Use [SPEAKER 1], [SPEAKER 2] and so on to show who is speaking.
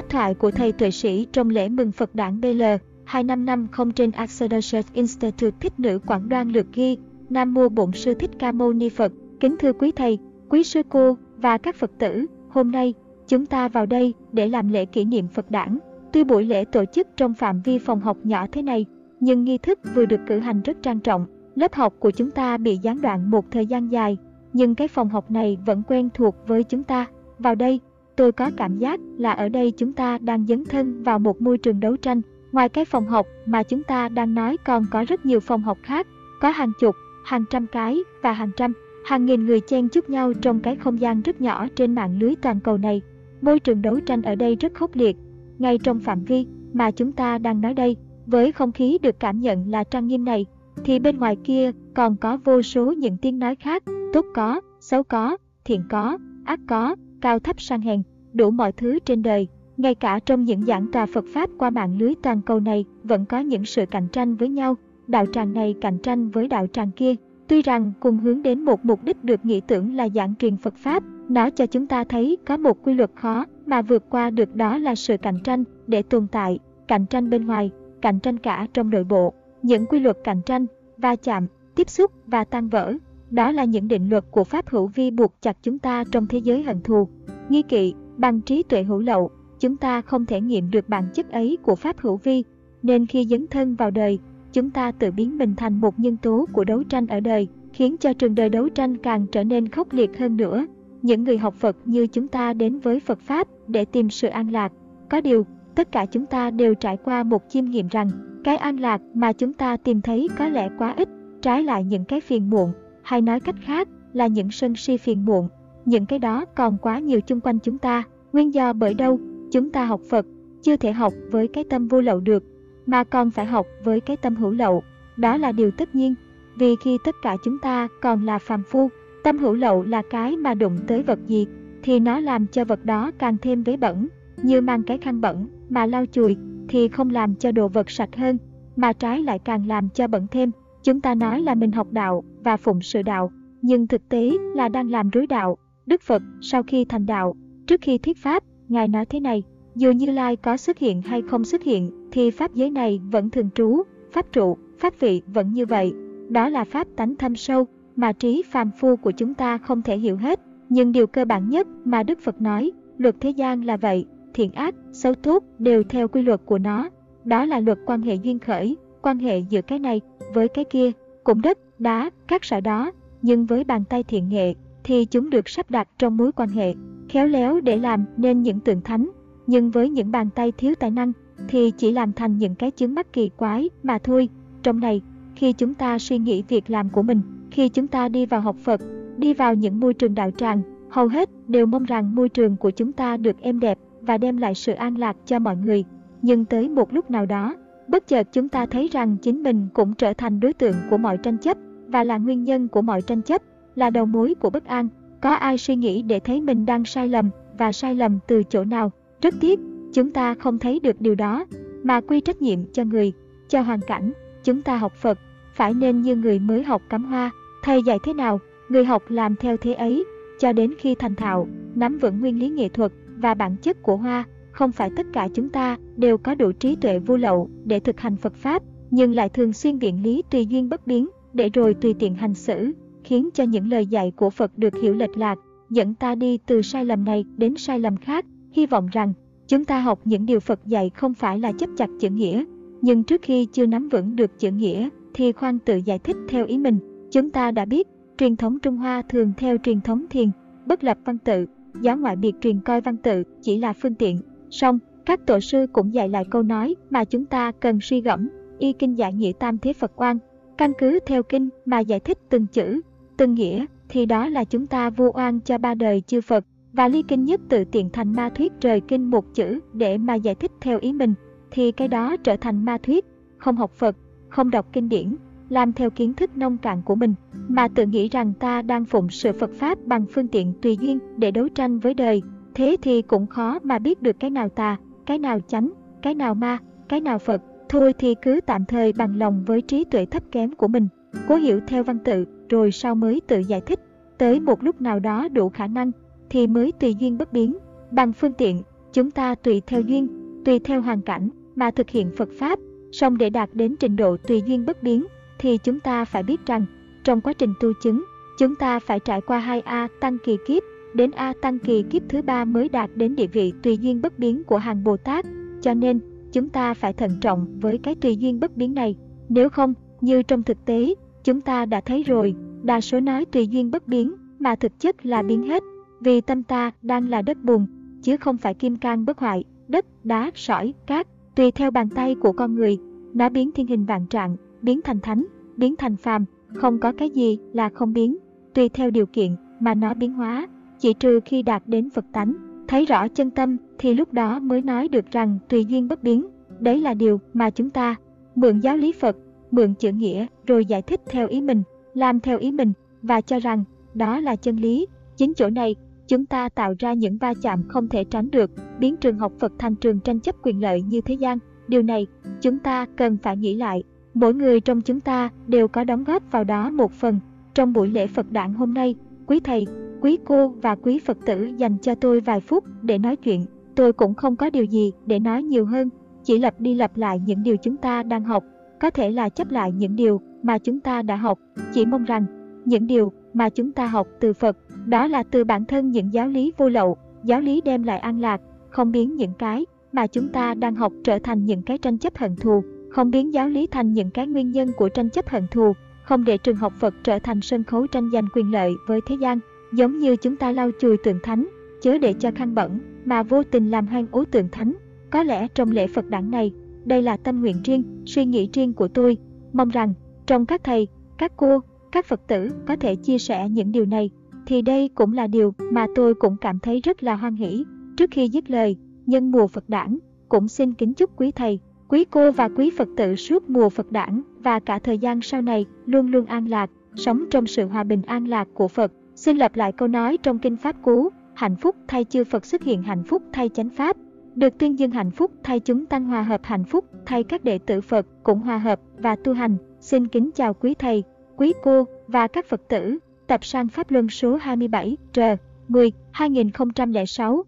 [SPEAKER 1] Phát thoại của thầy tuệ sĩ trong lễ mừng Phật đản BL 2550 trên Accelerated Institute Thích Nữ Quảng Đoan lược ghi Nam Mô Bổn Sư Thích Ca Mâu Ni Phật Kính thưa quý thầy, quý sư cô và các Phật tử, hôm nay chúng ta vào đây để làm lễ kỷ niệm Phật đản. Tuy buổi lễ tổ chức trong phạm vi phòng học nhỏ thế này, nhưng nghi thức vừa được cử hành rất trang trọng. Lớp học của chúng ta bị gián đoạn một thời gian dài, nhưng cái phòng học này vẫn quen thuộc với chúng ta. Vào đây, tôi có cảm giác là ở đây chúng ta đang dấn thân vào một môi trường đấu tranh. Ngoài cái phòng học mà chúng ta đang nói còn có rất nhiều phòng học khác, có hàng chục, hàng trăm cái và hàng trăm, hàng nghìn người chen chúc nhau trong cái không gian rất nhỏ trên mạng lưới toàn cầu này. Môi trường đấu tranh ở đây rất khốc liệt, ngay trong phạm vi mà chúng ta đang nói đây, với không khí được cảm nhận là trang nghiêm này, thì bên ngoài kia còn có vô số những tiếng nói khác, tốt có, xấu có, thiện có, ác có, cao thấp sang hèn, đủ mọi thứ trên đời. Ngay cả trong những giảng tòa Phật Pháp qua mạng lưới toàn cầu này vẫn có những sự cạnh tranh với nhau, đạo tràng này cạnh tranh với đạo tràng kia. Tuy rằng cùng hướng đến một mục đích được nghĩ tưởng là giảng truyền Phật Pháp, nó cho chúng ta thấy có một quy luật khó mà vượt qua được đó là sự cạnh tranh để tồn tại, cạnh tranh bên ngoài, cạnh tranh cả trong nội bộ. Những quy luật cạnh tranh, va chạm, tiếp xúc và tan vỡ, đó là những định luật của Pháp hữu vi buộc chặt chúng ta trong thế giới hận thù. Nghi kỵ, bằng trí tuệ hữu lậu, chúng ta không thể nghiệm được bản chất ấy của Pháp hữu vi, nên khi dấn thân vào đời, chúng ta tự biến mình thành một nhân tố của đấu tranh ở đời, khiến cho trường đời đấu tranh càng trở nên khốc liệt hơn nữa. Những người học Phật như chúng ta đến với Phật Pháp để tìm sự an lạc. Có điều, tất cả chúng ta đều trải qua một chiêm nghiệm rằng, cái an lạc mà chúng ta tìm thấy có lẽ quá ít, trái lại những cái phiền muộn, hay nói cách khác là những sân si phiền muộn. Những cái đó còn quá nhiều chung quanh chúng ta. Nguyên do bởi đâu, chúng ta học Phật, chưa thể học với cái tâm vô lậu được, mà còn phải học với cái tâm hữu lậu. Đó là điều tất nhiên, vì khi tất cả chúng ta còn là phàm phu, tâm hữu lậu là cái mà đụng tới vật gì, thì nó làm cho vật đó càng thêm vế bẩn, như mang cái khăn bẩn mà lau chùi thì không làm cho đồ vật sạch hơn, mà trái lại càng làm cho bẩn thêm. Chúng ta nói là mình học đạo và phụng sự đạo, nhưng thực tế là đang làm rối đạo. Đức Phật sau khi thành đạo, trước khi thuyết pháp, Ngài nói thế này, dù Như Lai có xuất hiện hay không xuất hiện, thì pháp giới này vẫn thường trú, pháp trụ, pháp vị vẫn như vậy. Đó là pháp tánh thâm sâu mà trí phàm phu của chúng ta không thể hiểu hết. Nhưng điều cơ bản nhất mà Đức Phật nói, luật thế gian là vậy, thiện ác, xấu tốt đều theo quy luật của nó. Đó là luật quan hệ duyên khởi, quan hệ giữa cái này với cái kia, cũng đất, đá, các sở đó, nhưng với bàn tay thiện nghệ thì chúng được sắp đặt trong mối quan hệ, khéo léo để làm nên những tượng thánh, nhưng với những bàn tay thiếu tài năng thì chỉ làm thành những cái chướng mắt kỳ quái mà thôi. Trong này, khi chúng ta suy nghĩ việc làm của mình, khi chúng ta đi vào học Phật, đi vào những môi trường đạo tràng, hầu hết đều mong rằng môi trường của chúng ta được êm đẹp và đem lại sự an lạc cho mọi người. Nhưng tới một lúc nào đó, bất chợt chúng ta thấy rằng chính mình cũng trở thành đối tượng của mọi tranh chấp và là nguyên nhân của mọi tranh chấp, là đầu mối của bất an. Có ai suy nghĩ để thấy mình đang sai lầm và sai lầm từ chỗ nào? Rất tiếc, chúng ta không thấy được điều đó, mà quy trách nhiệm cho người, cho hoàn cảnh. Chúng ta học Phật, phải nên như người mới học cắm hoa, thầy dạy thế nào, người học làm theo thế ấy, cho đến khi thành thạo, nắm vững nguyên lý nghệ thuật và bản chất của hoa. Không phải tất cả chúng ta đều có đủ trí tuệ vô lậu để thực hành Phật Pháp, nhưng lại thường xuyên viện lý tùy duyên bất biến, để rồi tùy tiện hành xử, khiến cho những lời dạy của Phật được hiểu lệch lạc, dẫn ta đi từ sai lầm này đến sai lầm khác. Hy vọng rằng chúng ta học những điều Phật dạy không phải là chấp chặt chữ nghĩa, nhưng trước khi chưa nắm vững được chữ nghĩa thì khoan tự giải thích theo ý mình. Chúng ta đã biết, truyền thống Trung Hoa thường theo truyền thống thiền, bất lập văn tự, giáo ngoại biệt truyền coi văn tự chỉ là phương tiện. Song, các tổ sư cũng dạy lại câu nói mà chúng ta cần suy gẫm, y kinh giải nghĩa tam thế Phật quan, căn cứ theo kinh mà giải thích từng chữ, từng nghĩa, thì đó là chúng ta vu oan cho ba đời chư Phật, và ly kinh nhất tự tiện thành ma thuyết rời kinh một chữ để mà giải thích theo ý mình, thì cái đó trở thành ma thuyết, không học Phật, không đọc kinh điển, làm theo kiến thức nông cạn của mình, mà tự nghĩ rằng ta đang phụng sự Phật Pháp bằng phương tiện tùy duyên để đấu tranh với đời. Thế thì cũng khó mà biết được cái nào tà, cái nào chánh, cái nào ma, cái nào Phật. Thôi thì cứ tạm thời bằng lòng với trí tuệ thấp kém của mình, cố hiểu theo văn tự, rồi sau mới tự giải thích. Tới một lúc nào đó đủ khả năng, thì mới tùy duyên bất biến, bằng phương tiện, chúng ta tùy theo duyên, tùy theo hoàn cảnh mà thực hiện Phật Pháp, song để đạt đến trình độ tùy duyên bất biến, thì chúng ta phải biết rằng, trong quá trình tu chứng, chúng ta phải trải qua hai A tăng kỳ kiếp, đến A tăng kỳ kiếp thứ ba mới đạt đến địa vị tùy duyên bất biến của hàng Bồ Tát, cho nên chúng ta phải thận trọng với cái tùy duyên bất biến này. Nếu không, như trong thực tế, chúng ta đã thấy rồi, đa số nói tùy duyên bất biến, mà thực chất là biến hết, vì tâm ta đang là đất bùn, chứ không phải kim cang bất hoại, đất, đá, sỏi, cát, tùy theo bàn tay của con người, nó biến thiên hình vạn trạng, biến thành thánh, biến thành phàm, không có cái gì là không biến, tùy theo điều kiện mà nó biến hóa, chỉ trừ khi đạt đến Phật tánh, thấy rõ chân tâm thì lúc đó mới nói được rằng tùy duyên bất biến. Đấy là điều mà chúng ta mượn giáo lý Phật, mượn chữ nghĩa rồi giải thích theo ý mình, làm theo ý mình và cho rằng đó là chân lý. Chính chỗ này, chúng ta tạo ra những va chạm không thể tránh được, biến trường học Phật thành trường tranh chấp quyền lợi như thế gian. Điều này, chúng ta cần phải nghĩ lại. Mỗi người trong chúng ta đều có đóng góp vào đó một phần. Trong buổi lễ Phật đản hôm nay, quý thầy, quý cô và quý Phật tử dành cho tôi vài phút để nói chuyện. Tôi cũng không có điều gì để nói nhiều hơn, chỉ lặp đi lặp lại những điều chúng ta đang học, có thể là chấp lại những điều mà chúng ta đã học, chỉ mong rằng những điều mà chúng ta học từ Phật, đó là từ bản thân những giáo lý vô lậu, giáo lý đem lại an lạc, không biến những cái mà chúng ta đang học trở thành những cái tranh chấp hận thù, không biến giáo lý thành những cái nguyên nhân của tranh chấp hận thù, không để trường học Phật trở thành sân khấu tranh giành quyền lợi với thế gian, giống như chúng ta lau chùi tượng thánh, chớ để cho khăn bẩn mà vô tình làm hoang ố tượng thánh. Có lẽ trong lễ Phật đản này, đây là tâm nguyện riêng, suy nghĩ riêng của tôi, mong rằng trong các thầy, các cô, các Phật tử có thể chia sẻ những điều này, thì đây cũng là điều mà tôi cũng cảm thấy rất là hoan hỷ. Trước khi dứt lời, nhân mùa Phật đản, cũng xin kính chúc quý thầy, quý cô và quý Phật tử suốt mùa Phật đản và cả thời gian sau này luôn luôn an lạc, sống trong sự hòa bình an lạc của Phật. Xin lặp lại câu nói trong Kinh Pháp Cú, hạnh phúc thay chư Phật xuất hiện hạnh phúc thay chánh Pháp, được tuyên dương hạnh phúc thay chúng tăng hòa hợp hạnh phúc thay các đệ tử Phật cũng hòa hợp và tu hành. Xin kính chào quý thầy, quý cô và các Phật tử. Tập sang Pháp Luân số 27, trờ 10, 2006